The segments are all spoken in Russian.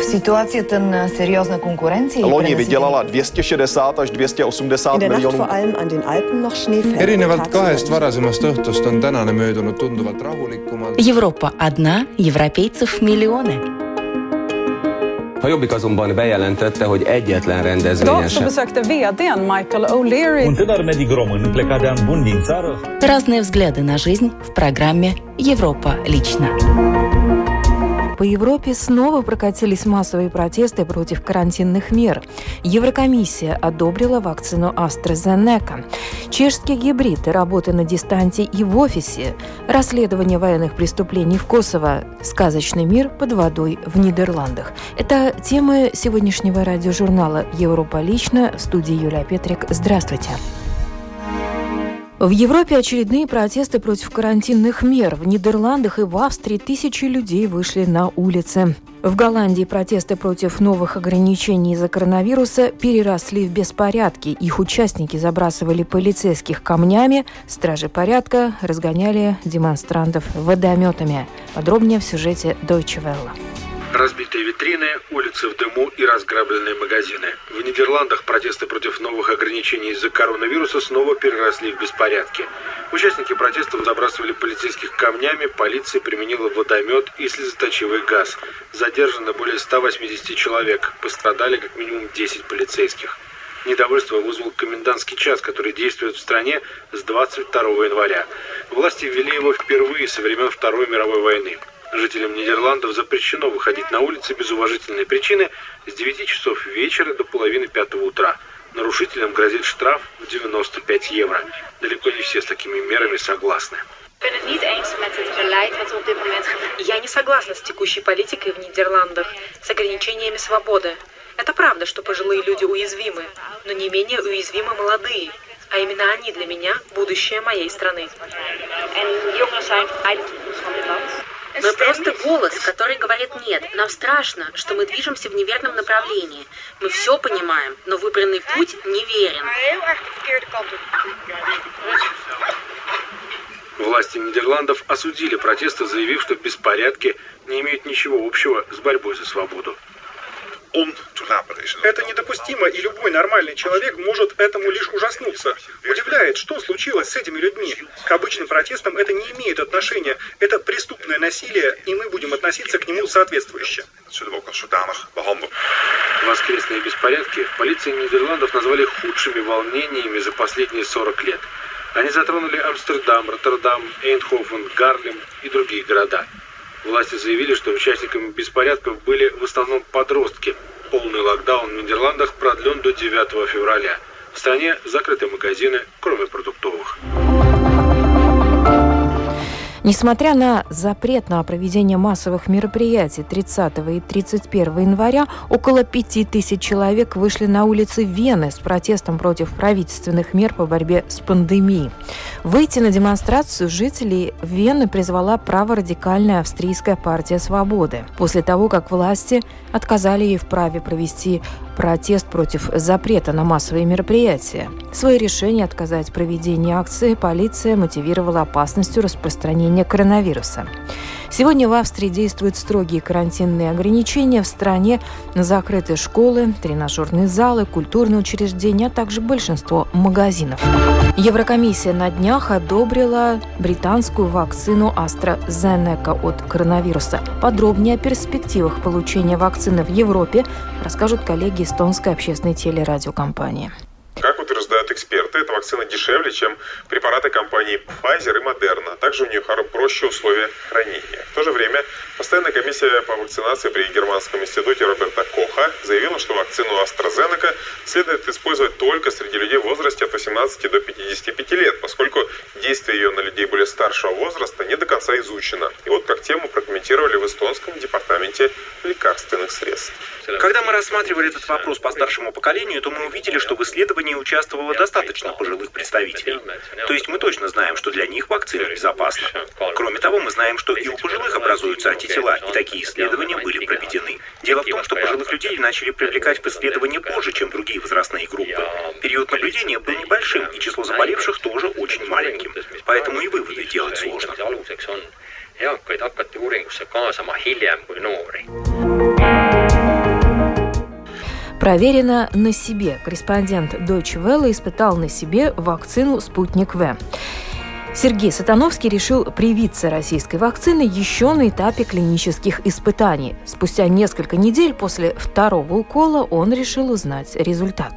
В ситуацията на сериозна конкуренция Loni vydělala 260 až 280 miljonů. erinevalt kahest varasemast õhtust on tänane möödunud tunduvalt rahulikumalt. Европа одна, европейцев миллионы. A Jobbik azonban bejelentette, hogy egyetlen rendezvényen Idag så sem. besökte vdn Michael O'Leary Un tânăr medic român plecat de an bun din țară Разные взгляды на жизнь в программе «Европа лично». По Европе снова прокатились массовые протесты против карантинных мер. Еврокомиссия одобрила вакцину AstraZeneca. Чешский гибрид и работа на дистанции и в офисе. Расследование военных преступлений в Косово. Сказочный мир под водой в Нидерландах. Это темы сегодняшнего радиожурнала «Европа лично» в студии Юлия Петрик. Здравствуйте. В Европе очередные протесты против карантинных мер. В Нидерландах и в Австрии тысячи людей вышли на улицы. В Голландии протесты против новых ограничений из-за коронавируса переросли в беспорядки. Их участники забрасывали полицейских камнями, стражи порядка разгоняли демонстрантов водометами. Подробнее в сюжете Deutsche Welle. Разбитые витрины, улицы в дыму и разграбленные магазины. В Нидерландах протесты против новых ограничений из-за коронавируса снова переросли в беспорядки. Участники протестов забрасывали полицейских камнями, полиция применила водомет и слезоточивый газ. Задержано более 180 человек, пострадали как минимум 10 полицейских. Недовольство вызвал комендантский час, который действует в стране с 22 января. Власти ввели его впервые со времен Второй мировой войны. Жителям Нидерландов запрещено выходить на улицы без уважительной причины с 9 часов вечера до половины пятого утра. Нарушителям грозит штраф в 95 евро. Далеко не все с такими мерами согласны. Я не согласна с текущей политикой в Нидерландах, с ограничениями свободы. Это правда, что пожилые люди уязвимы, но не менее уязвимы молодые. А именно они для меня будущее моей страны. Мы просто голос, который говорит «нет». Нам страшно, что мы движемся в неверном направлении. Мы все понимаем, но выбранный путь неверен. Власти Нидерландов осудили протесты, заявив, что беспорядки не имеют ничего общего с борьбой за свободу. Это недопустимо, и любой нормальный человек может этому лишь ужаснуться. Удивляет, что случилось с этими людьми. К обычным протестам это не имеет отношения. Это преступное насилие, и мы будем относиться к нему соответствующе. Воскресные беспорядки полиция Нидерландов назвали худшими волнениями за последние 40 лет. Они затронули Амстердам, Роттердам, Эйнхофен, Гарлем и другие города. Власти заявили, что участниками беспорядков были в основном подростки. Полный локдаун в Нидерландах продлен до 9 февраля. В стране закрыты магазины, кроме продуктовых. Несмотря на запрет на проведение массовых мероприятий 30 и 31 января, около 5 тысяч человек вышли на улицы Вены с протестом против правительственных мер по борьбе с пандемией. Выйти на демонстрацию жителей Вены призвала праворадикальная австрийская партия «Свободы» после того, как власти отказали ей в праве провести протест против запрета на массовые мероприятия. Свое решение отказать проведении акции полиция мотивировала опасностью распространения коронавируса. Сегодня в Австрии действуют строгие карантинные ограничения. В стране закрыты школы, тренажерные залы, культурные учреждения, а также большинство магазинов. Еврокомиссия на днях одобрила британскую вакцину AstraZeneca от коронавируса. Подробнее о перспективах получения вакцины в Европе расскажут коллеги эстонской общественной телерадиокомпании. Как утверждают эксперты, эта вакцина дешевле, чем препараты компаний Pfizer и Moderna. Также у нее проще условия хранения. В то же время постоянная комиссия по вакцинации при Германском институте Роберта Коха заявила, что вакцину AstraZeneca следует использовать только среди людей в возрасте от 18 до 55 лет, поскольку действие ее на людей более старшего возраста не до конца изучено. И вот как тему прокомментировали в эстонском департаменте лекарственных средств. Когда мы рассматривали этот вопрос по старшему поколению, то мы увидели, что в исследовании участвовало достаточно пожилых представителей. То есть мы точно знаем, что для них вакцина безопасна. Кроме того, мы знаем, что и у пожилых образуются антитела, и такие исследования были проведены. Дело в том, что пожилых людей начали привлекать в исследования позже, чем другие возрастные группы. Период наблюдения был небольшим, и число заболевших тоже очень маленьким. Поэтому и выводы делать сложно. eakaid hakati uuringusse kaasama hiljem kui noori. Проверено на себе. Корреспондент Deutsche Welle испытал на себе вакцину «Спутник В». Сергей Сатановский решил привиться российской вакциной еще на этапе клинических испытаний. Спустя несколько недель после второго укола он решил узнать результат.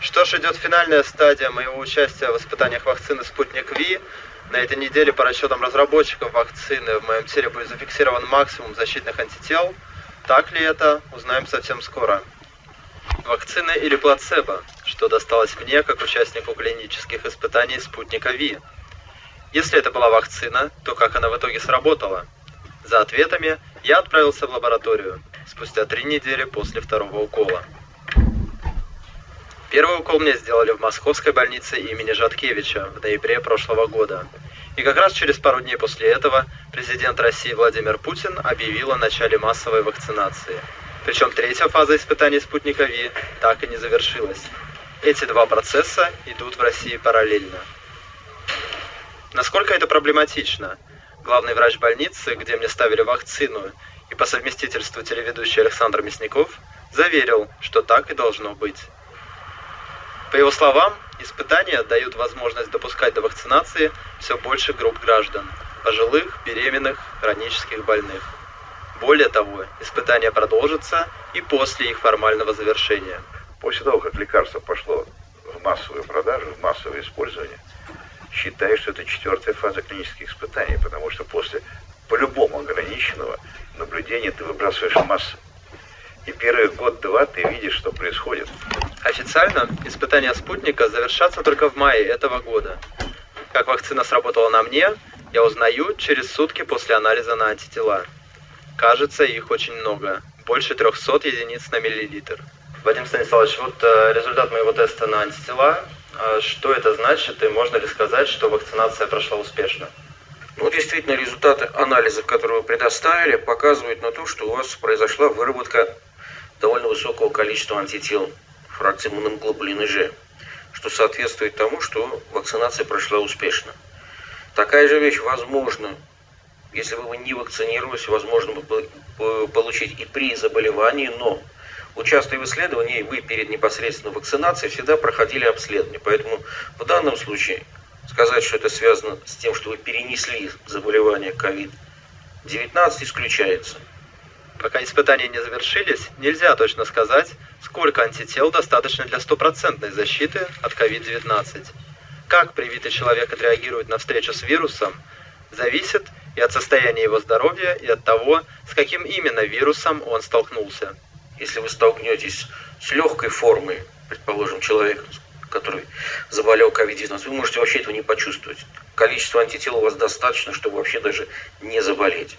Что ж, идет финальная стадия моего участия в испытаниях вакцины «Спутник Ви». На этой неделе по расчетам разработчиков вакцины в моем теле будет зафиксирован максимум защитных антител. Так ли это, узнаем совсем скоро. Вакцина или плацебо, что досталось мне как участнику клинических испытаний спутника Ви. Если это была вакцина, то как она в итоге сработала? За ответами я отправился в лабораторию спустя три недели после второго укола. Первый укол мне сделали в московской больнице имени Жаткевича в ноябре прошлого года. И как раз через пару дней после этого президент России Владимир Путин объявил о начале массовой вакцинации. Причем третья фаза испытаний спутника Ви так и не завершилась. Эти два процесса идут в России параллельно. Насколько это проблематично? Главный врач больницы, где мне ставили вакцину, и по совместительству телеведущий Александр Мясников, заверил, что так и должно быть. По его словам, испытания дают возможность допускать до вакцинации все больше групп граждан – пожилых, беременных, хронических больных. Более того, испытания продолжатся и после их формального завершения. После того, как лекарство пошло в массовую продажу, в массовое использование, считаю, что это четвертая фаза клинических испытаний, потому что после по-любому ограниченного наблюдения ты выбрасываешь массу. И первый год-два ты видишь, что происходит. Официально испытания спутника завершатся только в мае этого года. Как вакцина сработала на мне, я узнаю через сутки после анализа на антитела. Кажется, их очень много. Больше 300 единиц на миллилитр. Вадим Станиславович, вот э, результат моего теста на антитела. Э, что это значит и можно ли сказать, что вакцинация прошла успешно? Ну, действительно, результаты анализа, которые вы предоставили, показывают на то, что у вас произошла выработка довольно высокого количества антител фракции моноглобулина Ж, что соответствует тому, что вакцинация прошла успешно. Такая же вещь возможна, если бы вы не вакцинировались, возможно бы получить и при заболевании, но участвуя в исследовании, вы перед непосредственно вакцинацией всегда проходили обследование. Поэтому в данном случае сказать, что это связано с тем, что вы перенесли заболевание COVID-19, исключается. Пока испытания не завершились, нельзя точно сказать, сколько антител достаточно для стопроцентной защиты от COVID-19. Как привитый человек отреагирует на встречу с вирусом, зависит и от состояния его здоровья, и от того, с каким именно вирусом он столкнулся. Если вы столкнетесь с легкой формой, предположим, человека, который заболел COVID-19, вы можете вообще этого не почувствовать. Количество антител у вас достаточно, чтобы вообще даже не заболеть.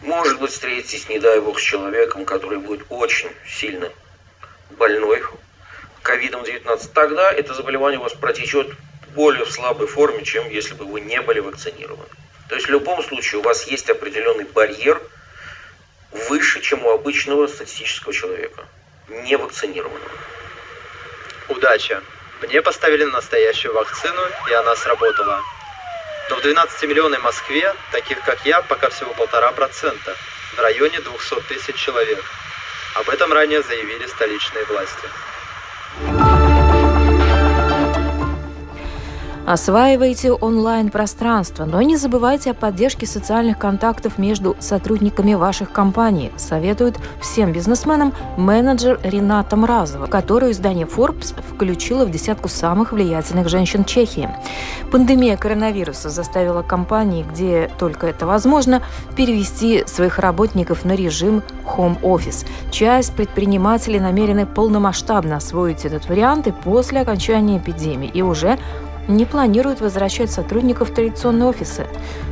Может быть, встретитесь, не дай бог, с человеком, который будет очень сильно больной ковидом-19. Тогда это заболевание у вас протечет более в слабой форме, чем если бы вы не были вакцинированы. То есть в любом случае у вас есть определенный барьер выше, чем у обычного статистического человека, не вакцинированного. Удача! Мне поставили настоящую вакцину, и она сработала. Но в 12-миллионной Москве, таких как я, пока всего полтора процента, в районе 200 тысяч человек. Об этом ранее заявили столичные власти. Осваивайте онлайн-пространство, но не забывайте о поддержке социальных контактов между сотрудниками ваших компаний, советует всем бизнесменам менеджер Рената Мразова, которую издание Forbes включило в десятку самых влиятельных женщин Чехии. Пандемия коронавируса заставила компании, где только это возможно, перевести своих работников на режим home office. Часть предпринимателей намерены полномасштабно освоить этот вариант и после окончания эпидемии и уже не планирует возвращать сотрудников в традиционные офисы.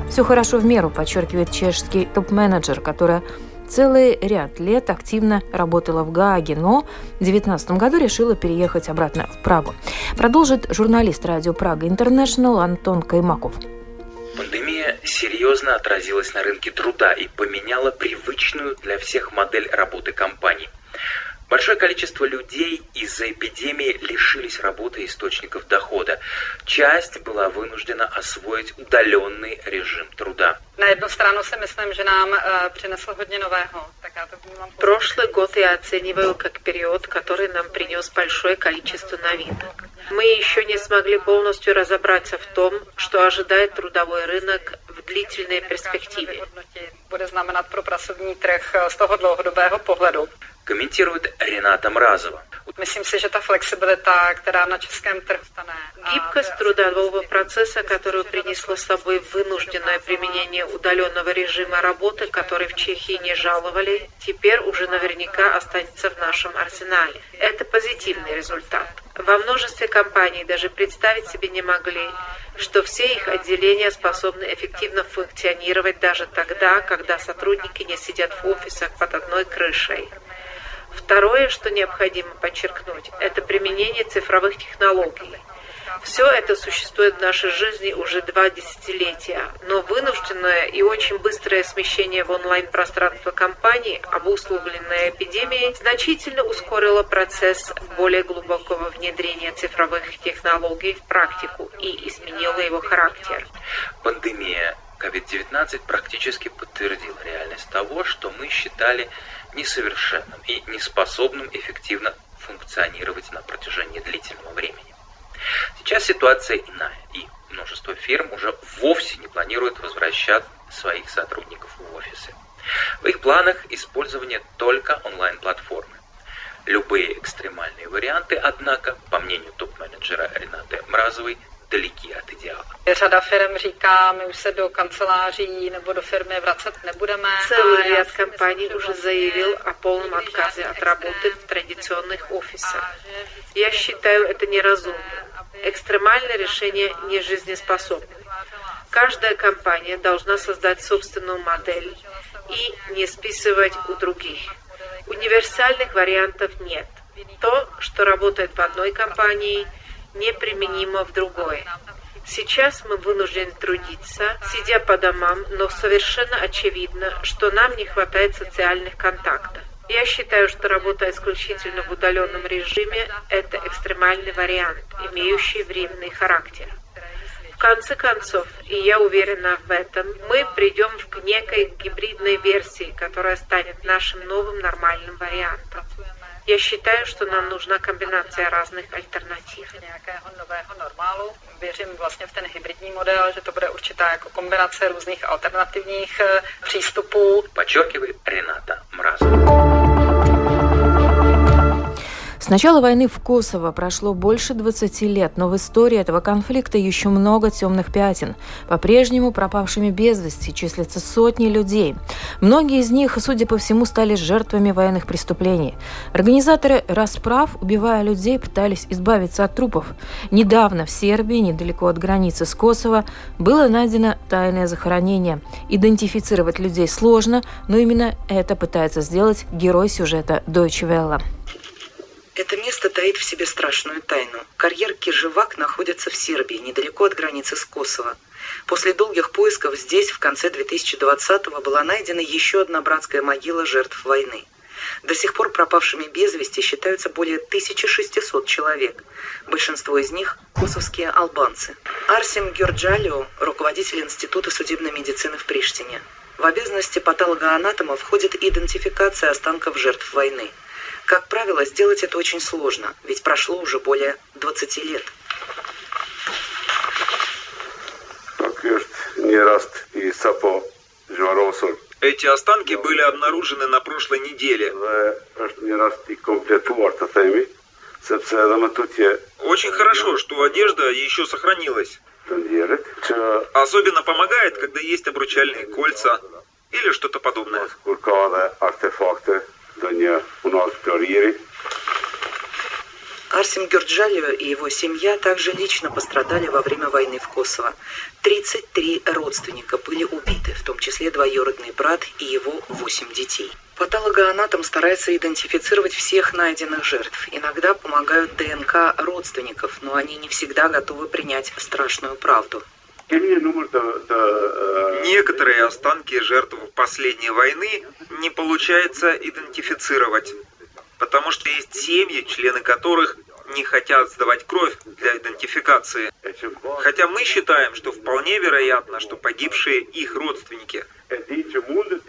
Все хорошо в меру, подчеркивает чешский топ-менеджер, которая целый ряд лет активно работала в Гааге, но в 2019 году решила переехать обратно в Прагу. Продолжит журналист радио Прага Интернешнл Антон Каймаков. Пандемия серьезно отразилась на рынке труда и поменяла привычную для всех модель работы компаний. Большое количество людей из-за эпидемии лишились работы и источников дохода. Часть была вынуждена освоить удаленный режим труда. На одну сторону si myslím, že nám uh, přinesl hodně nového. Tak Прошлый год я оцениваю как период, который нам принес большое количество новинок. Мы еще не смогли полностью разобраться в том, что ожидает трудовой рынок в длительной перспективе. Bude znamenat pro pracovní trh z toho dlouhodobého pohledu. Комментирует Рената Мразова. Myslím si, že ta flexibilita, která na českém trhu stane. Гибкость трудового процесса, которую принесло с собой вынужденное применение удаленного режима работы, который в Чехии не жаловали, теперь уже наверняка останется в нашем арсенале. Это позитивный результат. Во множестве компаний даже представить себе не могли, что все их отделения способны эффективно функционировать даже тогда, когда сотрудники не сидят в офисах под одной крышей. Второе, что необходимо подчеркнуть, это применение цифровых технологий. Все это существует в нашей жизни уже два десятилетия, но вынужденное и очень быстрое смещение в онлайн-пространство компаний, обусловленное эпидемией, значительно ускорило процесс более глубокого внедрения цифровых технологий в практику и изменило его характер. Пандемия COVID-19 практически подтвердила реальность того, что мы считали несовершенным и неспособным эффективно функционировать на протяжении длительного времени. Сейчас ситуация иная, и множество фирм уже вовсе не планируют возвращать своих сотрудников в офисы. В их планах использование только онлайн-платформы. Любые экстремальные варианты, однако, по мнению топ-менеджера Ренаты Мразовой, daleký od ideálu. Řada firm říká, my už se do kanceláří nebo do firmy vracet nebudeme. Целый ряд компаний уже заявил о полном отказе от работы в традиционных офисах. Я считаю это неразумным. Экстремальное решение не жизнеспособно. Каждая компания должна создать собственную модель и не списывать у других. Универсальных вариантов нет. То, что работает в одной компании – неприменимо в другой. Сейчас мы вынуждены трудиться, сидя по домам, но совершенно очевидно, что нам не хватает социальных контактов. Я считаю, что работа исключительно в удаленном режиме – это экстремальный вариант, имеющий временный характер. В конце концов, и я уверена в этом, мы придем к некой гибридной версии, которая станет нашим новым нормальным вариантом. Я считаю, что нам нужна комбинация разных альтернатив. Věřím vlastně v ten hybridní model, že to bude určitá jako kombinace různých alternativních eh, přístupů. Подчеркивает Рената Мразова. С начала войны в Косово прошло больше 20 лет, но в истории этого конфликта еще много темных пятен. По-прежнему пропавшими без вести числятся сотни людей. Многие из них, судя по всему, стали жертвами военных преступлений. Организаторы расправ, убивая людей, пытались избавиться от трупов. Недавно в Сербии, недалеко от границы с Косово, было найдено тайное захоронение. Идентифицировать людей сложно, но именно это пытается сделать герой сюжета Deutsche Welle. Это место таит в себе страшную тайну. Карьер Киржевак находится в Сербии, недалеко от границы с Косово. После долгих поисков здесь в конце 2020-го была найдена еще одна братская могила жертв войны. До сих пор пропавшими без вести считаются более 1600 человек. Большинство из них – косовские албанцы. Арсим Георджалио – руководитель Института судебной медицины в Приштине. В обязанности патологоанатома входит идентификация останков жертв войны – как правило, сделать это очень сложно, ведь прошло уже более 20 лет. Эти останки были обнаружены на прошлой неделе. Очень хорошо, что одежда еще сохранилась. Особенно помогает, когда есть обручальные кольца или что-то подобное. Арсим Гюрджалио и его семья также лично пострадали во время войны в Косово. 33 родственника были убиты, в том числе двоюродный брат и его 8 детей. Патологоанатом старается идентифицировать всех найденных жертв. Иногда помогают ДНК родственников, но они не всегда готовы принять страшную правду. Некоторые останки жертв последней войны не получается идентифицировать, потому что есть семьи, члены которых не хотят сдавать кровь для идентификации. Хотя мы считаем, что вполне вероятно, что погибшие их родственники.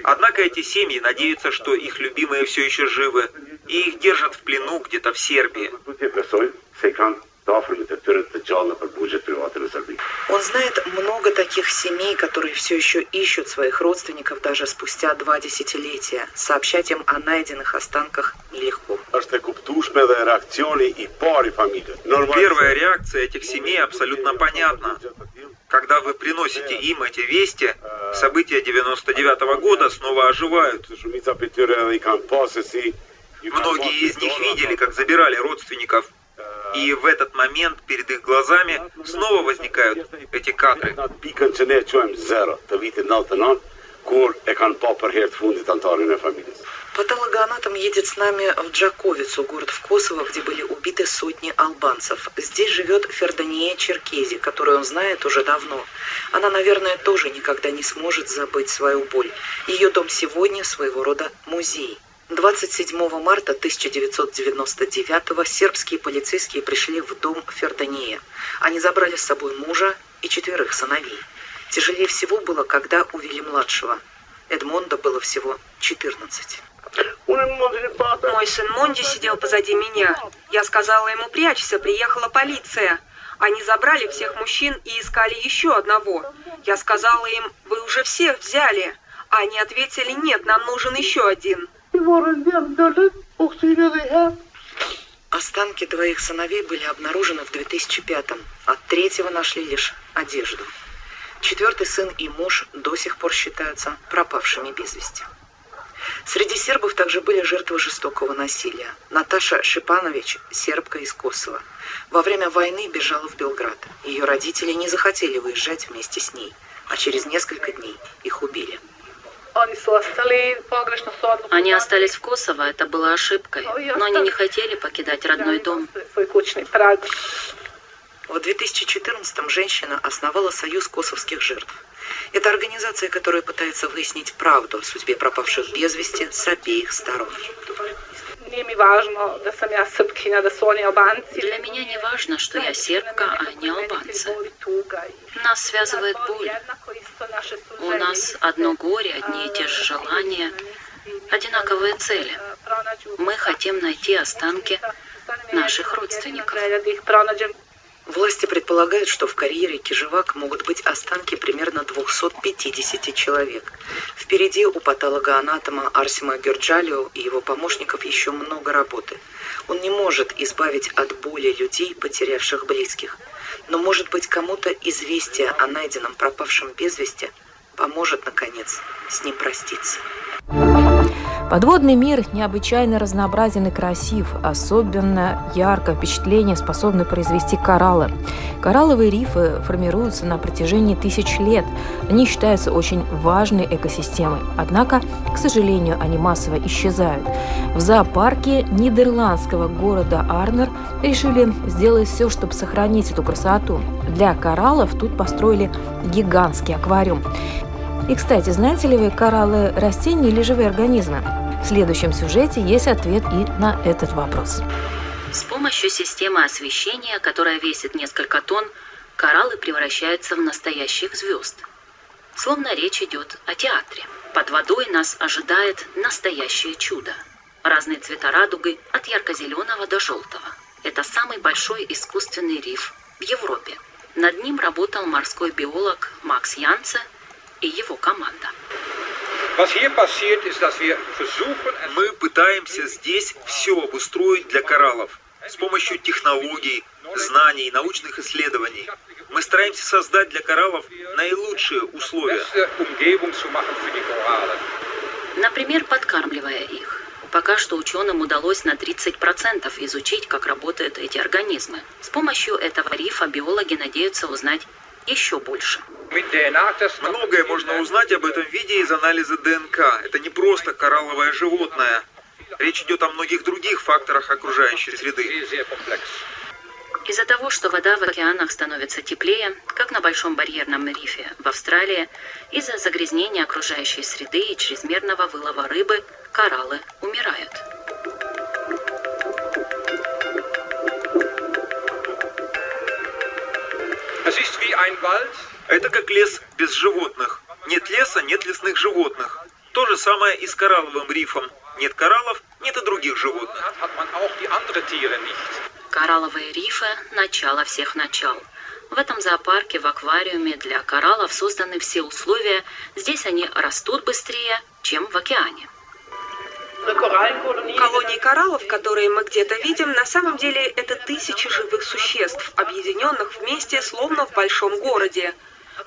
Однако эти семьи надеются, что их любимые все еще живы, и их держат в плену где-то в Сербии. Он знает много таких семей, которые все еще ищут своих родственников даже спустя два десятилетия. Сообщать им о найденных останках нелегко. Первая реакция этих семей абсолютно понятна. Когда вы приносите им эти вести, события 99 -го года снова оживают. Многие из них видели, как забирали родственников и в этот момент перед их глазами снова возникают эти кадры. Патологоанатом едет с нами в Джаковицу, город в Косово, где были убиты сотни албанцев. Здесь живет Фердания Черкези, которую он знает уже давно. Она, наверное, тоже никогда не сможет забыть свою боль. Ее дом сегодня своего рода музей. 27 марта 1999 сербские полицейские пришли в дом Фердания. Они забрали с собой мужа и четверых сыновей. Тяжелее всего было, когда увели младшего. Эдмонда было всего 14. Мой сын Монди сидел позади меня. Я сказала ему, прячься, приехала полиция. Они забрали всех мужчин и искали еще одного. Я сказала им, вы уже всех взяли. А они ответили, нет, нам нужен еще один. Останки двоих сыновей были обнаружены в 2005-м. От третьего нашли лишь одежду. Четвертый сын и муж до сих пор считаются пропавшими без вести. Среди сербов также были жертвы жестокого насилия. Наташа Шипанович, сербка из Косово. Во время войны бежала в Белград. Ее родители не захотели выезжать вместе с ней, а через несколько дней их убили. Они остались в Косово, это была ошибкой, но они не хотели покидать родной дом. В 2014-м женщина основала Союз косовских жертв. Это организация, которая пытается выяснить правду о судьбе пропавших без вести с обеих сторон. Для меня не важно, что я сербка, а не албанцы. Нас связывает боль. У нас одно горе, одни и те же желания, одинаковые цели. Мы хотим найти останки наших родственников. Власти предполагают, что в карьере Кижевак могут быть останки примерно 250 человек. Впереди у патологоанатома Арсима Герджалио и его помощников еще много работы. Он не может избавить от боли людей, потерявших близких. Но, может быть, кому-то известие о найденном пропавшем без вести поможет, наконец, с ним проститься. Подводный мир необычайно разнообразен и красив. Особенно ярко впечатление способны произвести кораллы. Коралловые рифы формируются на протяжении тысяч лет. Они считаются очень важной экосистемой. Однако, к сожалению, они массово исчезают. В зоопарке нидерландского города Арнер решили сделать все, чтобы сохранить эту красоту. Для кораллов тут построили гигантский аквариум. И, кстати, знаете ли вы, кораллы – растения или живые организмы? В следующем сюжете есть ответ и на этот вопрос. С помощью системы освещения, которая весит несколько тонн, кораллы превращаются в настоящих звезд. Словно речь идет о театре. Под водой нас ожидает настоящее чудо. Разные цвета радуги от ярко-зеленого до желтого. Это самый большой искусственный риф в Европе. Над ним работал морской биолог Макс Янце и его команда. Мы пытаемся здесь все обустроить для кораллов с помощью технологий, знаний, научных исследований. Мы стараемся создать для кораллов наилучшие условия. Например, подкармливая их. Пока что ученым удалось на 30% изучить, как работают эти организмы. С помощью этого рифа биологи надеются узнать еще больше. Многое можно узнать об этом виде из анализа ДНК. Это не просто коралловое животное. Речь идет о многих других факторах окружающей среды. Из-за того, что вода в океанах становится теплее, как на Большом барьерном рифе в Австралии, из-за загрязнения окружающей среды и чрезмерного вылова рыбы, кораллы умирают. Это как лес без животных. Нет леса, нет лесных животных. То же самое и с коралловым рифом. Нет кораллов, нет и других животных. Коралловые рифы – начало всех начал. В этом зоопарке, в аквариуме для кораллов созданы все условия. Здесь они растут быстрее, чем в океане. Колонии кораллов, которые мы где-то видим, на самом деле это тысячи живых существ, объединенных вместе, словно в большом городе.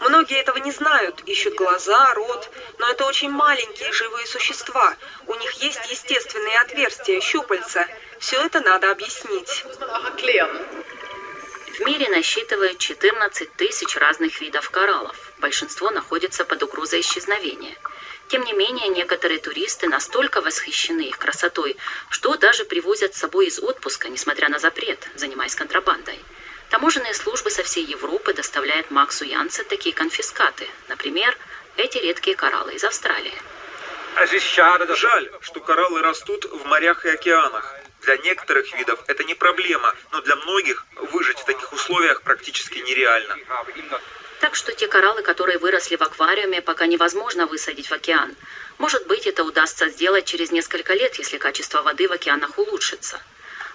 Многие этого не знают, ищут глаза, рот, но это очень маленькие живые существа. У них есть естественные отверстия, щупальца. Все это надо объяснить. В мире насчитывают 14 тысяч разных видов кораллов. Большинство находится под угрозой исчезновения. Тем не менее, некоторые туристы настолько восхищены их красотой, что даже привозят с собой из отпуска, несмотря на запрет, занимаясь контрабандой. Таможенные службы со всей Европы доставляют Максу Янце такие конфискаты. Например, эти редкие кораллы из Австралии. Жаль, что кораллы растут в морях и океанах. Для некоторых видов это не проблема, но для многих выжить в таких условиях практически нереально. Так что те кораллы, которые выросли в аквариуме, пока невозможно высадить в океан. Может быть, это удастся сделать через несколько лет, если качество воды в океанах улучшится.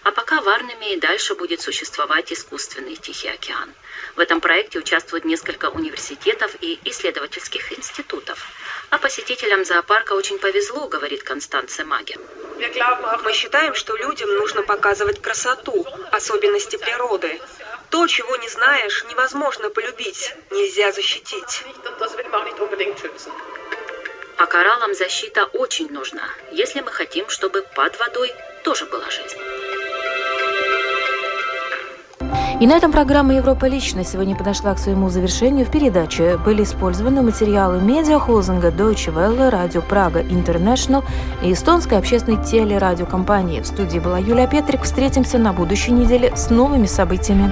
А пока в Арнеме и дальше будет существовать искусственный Тихий океан. В этом проекте участвуют несколько университетов и исследовательских институтов. А посетителям зоопарка очень повезло, говорит Констанция Маге. Мы считаем, что людям нужно показывать красоту, особенности природы. То, чего не знаешь, невозможно полюбить, нельзя защитить. А кораллам защита очень нужна, если мы хотим, чтобы под водой тоже была жизнь. И на этом программа «Европа лично» сегодня подошла к своему завершению. В передаче были использованы материалы медиахолдинга Deutsche Welle, радио Прага Интернешнл и эстонской общественной телерадиокомпании. В студии была Юлия Петрик. Встретимся на будущей неделе с новыми событиями.